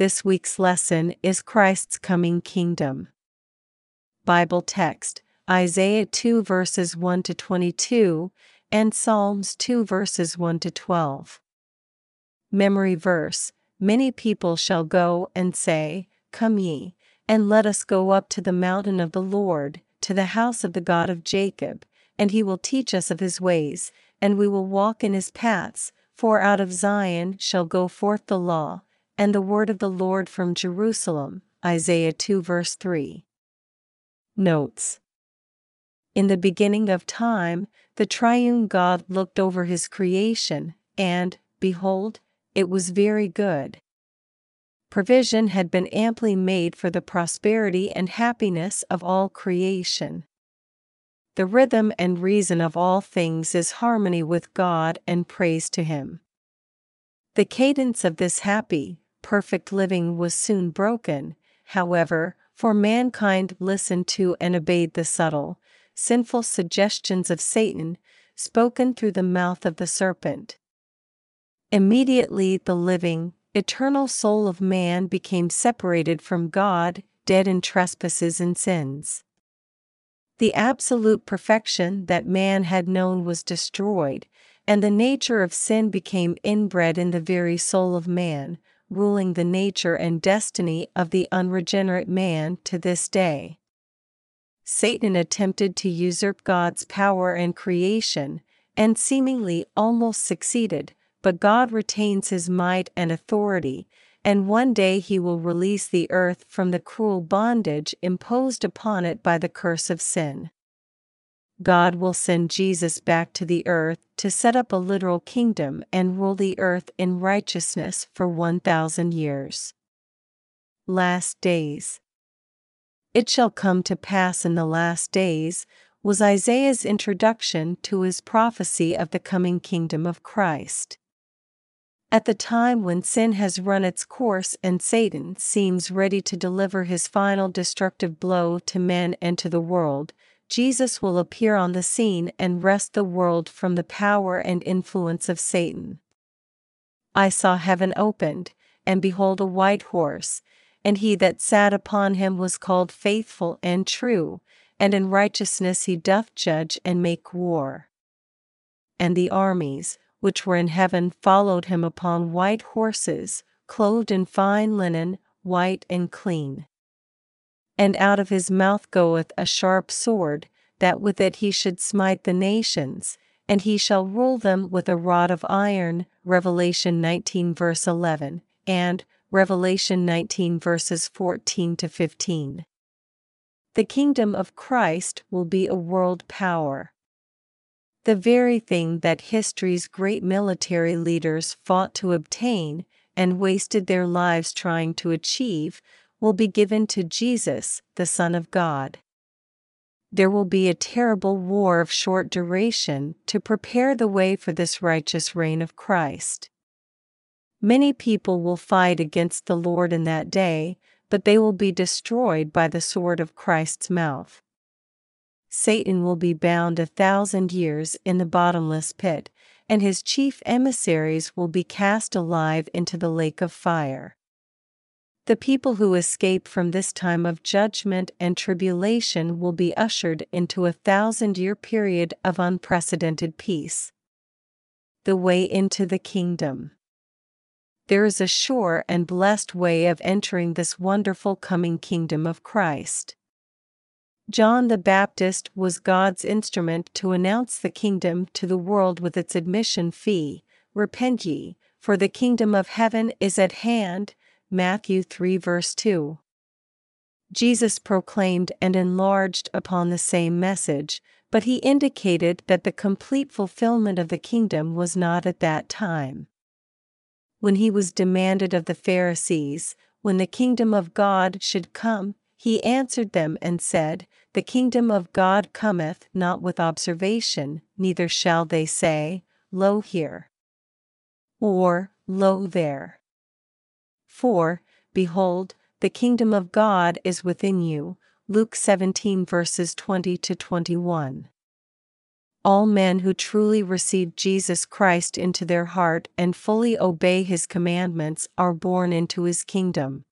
This week's lesson is Christ's coming kingdom. Bible text Isaiah 2 verses 1 to 22 and Psalms 2 verses 1 to 12. Memory verse Many people shall go and say, Come ye, and let us go up to the mountain of the Lord, to the house of the God of Jacob, and he will teach us of his ways, and we will walk in his paths, for out of Zion shall go forth the law, and the word of the Lord from Jerusalem. Isaiah 2 verse 3. Notes In the beginning of time, the triune God looked over his creation, and, behold, it was very good provision had been amply made for the prosperity and happiness of all creation. The rhythm and reason of all things is harmony with God and praise to Him. The cadence of this happy, perfect living was soon broken, however, for mankind listened to and obeyed the subtle, sinful suggestions of Satan, spoken through the mouth of the serpent. Immediately the living, eternal soul of man became separated from God, dead in trespasses and sins. The absolute perfection that man had known was destroyed, and the nature of sin became inbred in the very soul of man, ruling the nature and destiny of the unregenerate man to this day. Satan attempted to usurp God's power and creation, and seemingly almost succeeded, but God retains his might and authority, and one day he will release the earth from the cruel bondage imposed upon it by the curse of sin. God will send Jesus back to the earth to set up a literal kingdom and rule the earth in righteousness for 1,000 years. Last Days It shall come to pass in the last days, was Isaiah's introduction to his prophecy of the coming kingdom of Christ. At the time when sin has run its course and Satan seems ready to deliver his final destructive blow to men and to the world, Jesus will appear on the scene and wrest the world from the power and influence of Satan. I saw heaven opened, and behold a white horse, and he that sat upon him was called faithful and true, and in righteousness he doth judge and make war. And the armies, which were in heaven followed him upon white horses, clothed in fine linen, white and clean. And out of his mouth goeth a sharp sword, that with it he should smite the nations, and he shall rule them with a rod of iron. Revelation 19 verse 11, and Revelation 19 verses 14 to 15. The kingdom of Christ will be a world power. The very thing that history's great military leaders fought to obtain and wasted their lives trying to achieve will be given to Jesus, the Son of God. There will be a terrible war of short duration to prepare the way for this righteous reign of Christ. Many people will fight against the Lord in that day, but they will be destroyed by the sword of Christ's mouth. Satan will be bound a thousand years in the bottomless pit, and his chief emissaries will be cast alive into the lake of fire. The people who escape from this time of judgment and tribulation will be ushered into a thousand year period of unprecedented peace. The way into the kingdom. There is a sure and blessed way of entering this wonderful coming kingdom of Christ. John the Baptist was God's instrument to announce the kingdom to the world with its admission fee Repent ye, for the kingdom of heaven is at hand. Matthew 3 verse 2. Jesus proclaimed and enlarged upon the same message, but he indicated that the complete fulfillment of the kingdom was not at that time. When he was demanded of the Pharisees, when the kingdom of God should come, he answered them and said, The kingdom of God cometh not with observation, neither shall they say, Lo here, or Lo there. For, behold, the kingdom of God is within you. Luke 17 verses 20 to 21. all men who truly receive Jesus Christ into their heart and fully obey his commandments are born into his kingdom.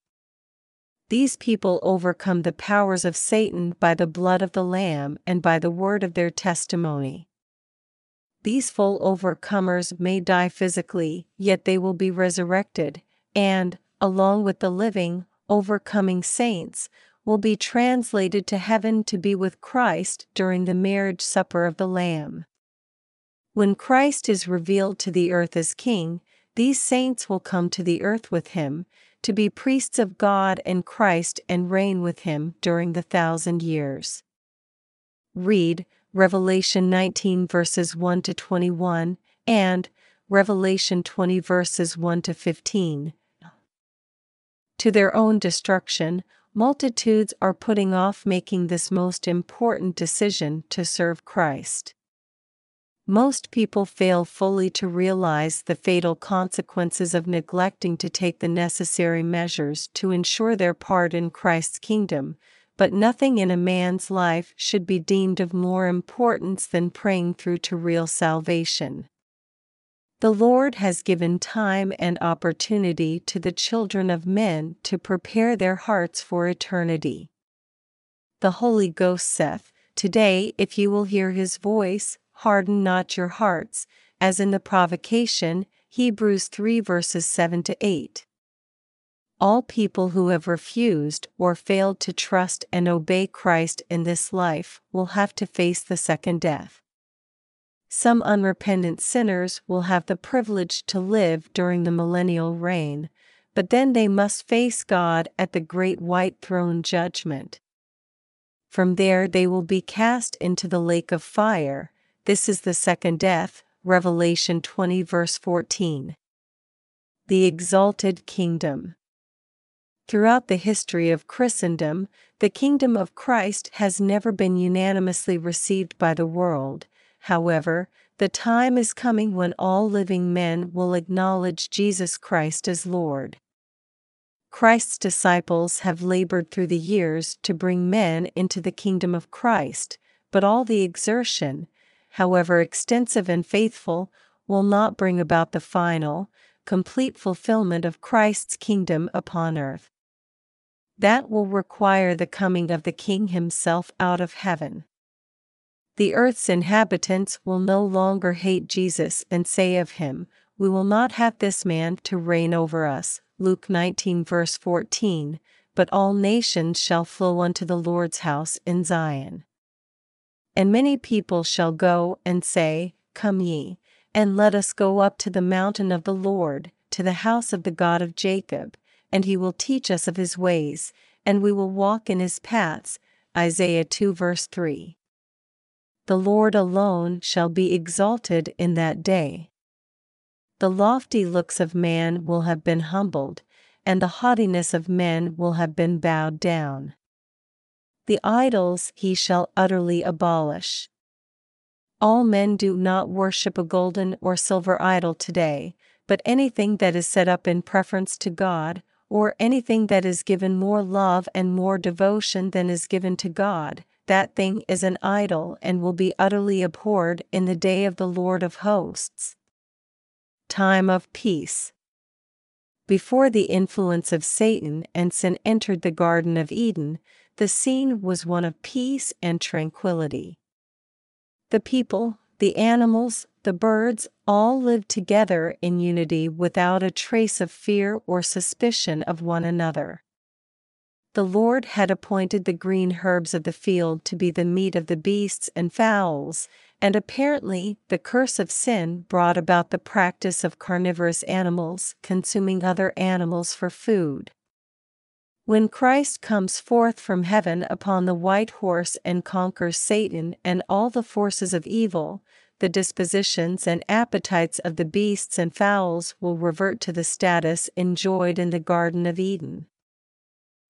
These people overcome the powers of Satan by the blood of the Lamb and by the word of their testimony. These full overcomers may die physically, yet they will be resurrected, and, along with the living, overcoming saints, will be translated to heaven to be with Christ during the marriage supper of the Lamb. When Christ is revealed to the earth as King, these saints will come to the earth with him, to be priests of God and Christ and reign with him during the thousand years. Read Revelation 19 verses 1 to 21 and Revelation 20 verses 1 to 15. To their own destruction, multitudes are putting off making this most important decision to serve Christ. Most people fail fully to realize the fatal consequences of neglecting to take the necessary measures to ensure their part in Christ's kingdom, but nothing in a man's life should be deemed of more importance than praying through to real salvation. The Lord has given time and opportunity to the children of men to prepare their hearts for eternity. The Holy Ghost saith, Today, if you will hear his voice, harden not your hearts, as in the provocation, Hebrews 3 verses 7 to 8. All people who have refused or failed to trust and obey Christ in this life will have to face the second death. Some unrepentant sinners will have the privilege to live during the millennial reign, but then they must face God at the great white throne judgment. From there they will be cast into the lake of fire, this is the second death, Revelation 20, verse 14. The Exalted Kingdom. Throughout the history of Christendom, the kingdom of Christ has never been unanimously received by the world. However, the time is coming when all living men will acknowledge Jesus Christ as Lord. Christ's disciples have labored through the years to bring men into the kingdom of Christ, but all the exertion, however extensive and faithful, will not bring about the final, complete fulfillment of Christ's kingdom upon earth. That will require the coming of the King himself out of heaven. The earth's inhabitants will no longer hate Jesus and say of him, We will not have this man to reign over us. Luke 19, verse 14. But all nations shall flow unto the Lord's house in Zion. And many people shall go and say, Come ye, and let us go up to the mountain of the Lord, to the house of the God of Jacob, and he will teach us of his ways, and we will walk in his paths. Isaiah 2 verse 3. The Lord alone shall be exalted in that day. The lofty looks of man will have been humbled, and the haughtiness of men will have been bowed down. The idols he shall utterly abolish. All men do not worship a golden or silver idol today, but anything that is set up in preference to God, or anything that is given more love and more devotion than is given to God, that thing is an idol and will be utterly abhorred in the day of the Lord of hosts. Time of Peace Before the influence of Satan and sin entered the Garden of Eden, the scene was one of peace and tranquility. The people, the animals, the birds all lived together in unity without a trace of fear or suspicion of one another. The Lord had appointed the green herbs of the field to be the meat of the beasts and fowls, and apparently the curse of sin brought about the practice of carnivorous animals consuming other animals for food. When Christ comes forth from heaven upon the white horse and conquers Satan and all the forces of evil, the dispositions and appetites of the beasts and fowls will revert to the status enjoyed in the Garden of Eden.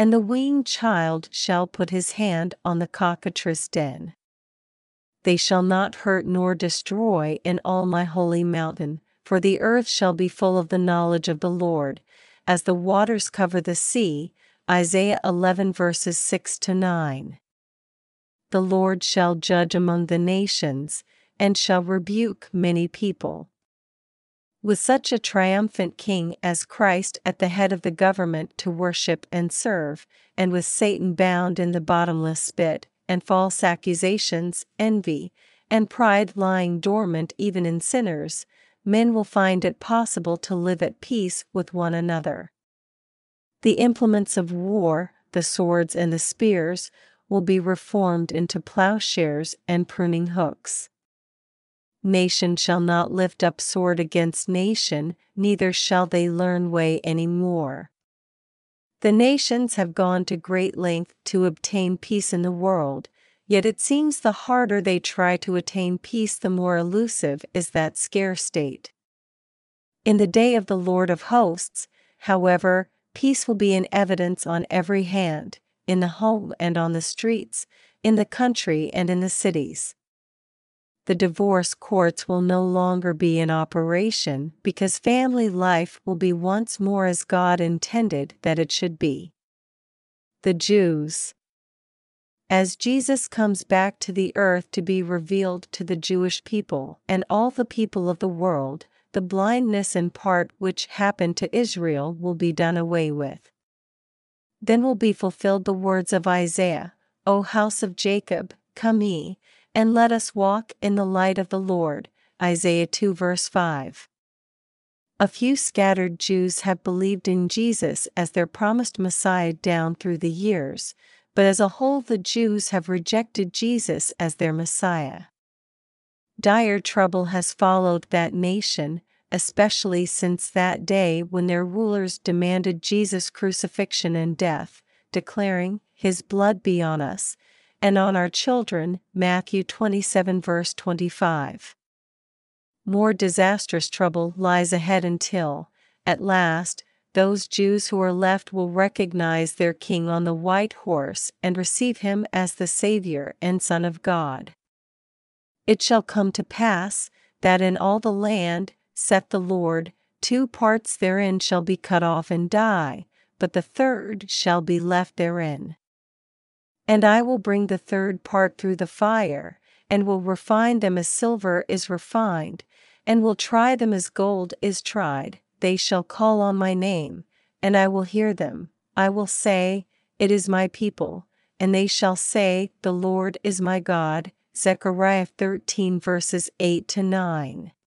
and the weaned child shall put his hand on the cockatrice den. They shall not hurt nor destroy in all my holy mountain, for the earth shall be full of the knowledge of the Lord, as the waters cover the sea. Isaiah 11 verses 6 to 9. The Lord shall judge among the nations, and shall rebuke many people. With such a triumphant king as Christ at the head of the government to worship and serve, and with Satan bound in the bottomless pit, and false accusations, envy, and pride lying dormant even in sinners, men will find it possible to live at peace with one another. The implements of war, the swords and the spears, will be reformed into plowshares and pruning hooks. Nation shall not lift up sword against nation, neither shall they learn way any more. The nations have gone to great length to obtain peace in the world, yet it seems the harder they try to attain peace, the more elusive is that scarce state. In the day of the Lord of hosts, however, peace will be in evidence on every hand, in the home and on the streets, in the country and in the cities the divorce courts will no longer be in operation because family life will be once more as God intended that it should be. The Jews. As Jesus comes back to the earth to be revealed to the Jewish people and all the people of the world, the blindness in part which happened to Israel will be done away with. Then will be fulfilled the words of Isaiah O house of Jacob, come ye, and let us walk in the light of the Lord. Isaiah 2 verse 5. A few scattered Jews have believed in Jesus as their promised Messiah down through the years, but as a whole, the Jews have rejected Jesus as their Messiah. Dire trouble has followed that nation, especially since that day when their rulers demanded Jesus' crucifixion and death, declaring, His blood be on us, and on our children. Matthew 27 verse 25. More disastrous trouble lies ahead until, at last, those Jews who are left will recognize their King on the white horse and receive him as the Savior and Son of God. It shall come to pass, that in all the land, saith the Lord, two parts therein shall be cut off and die, but the third shall be left therein. And I will bring the third part through the fire, and will refine them as silver is refined, and will try them as gold is tried. They shall call on my name, and I will hear them. I will say, It is my people, and they shall say, The Lord is my God. Zechariah 13 verses 8 to 9.